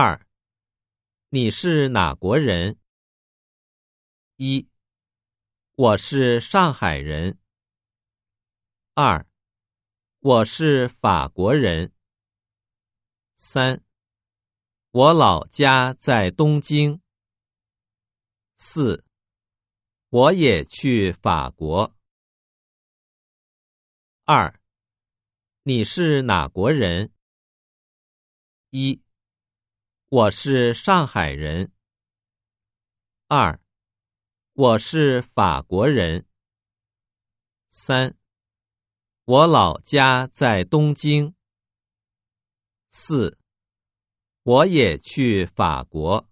二，你是哪国人？一，我是上海人。二，我是法国人。三，我老家在东京。四，我也去法国。二，你是哪国人？一。我是上海人。二，我是法国人。三，我老家在东京。四，我也去法国。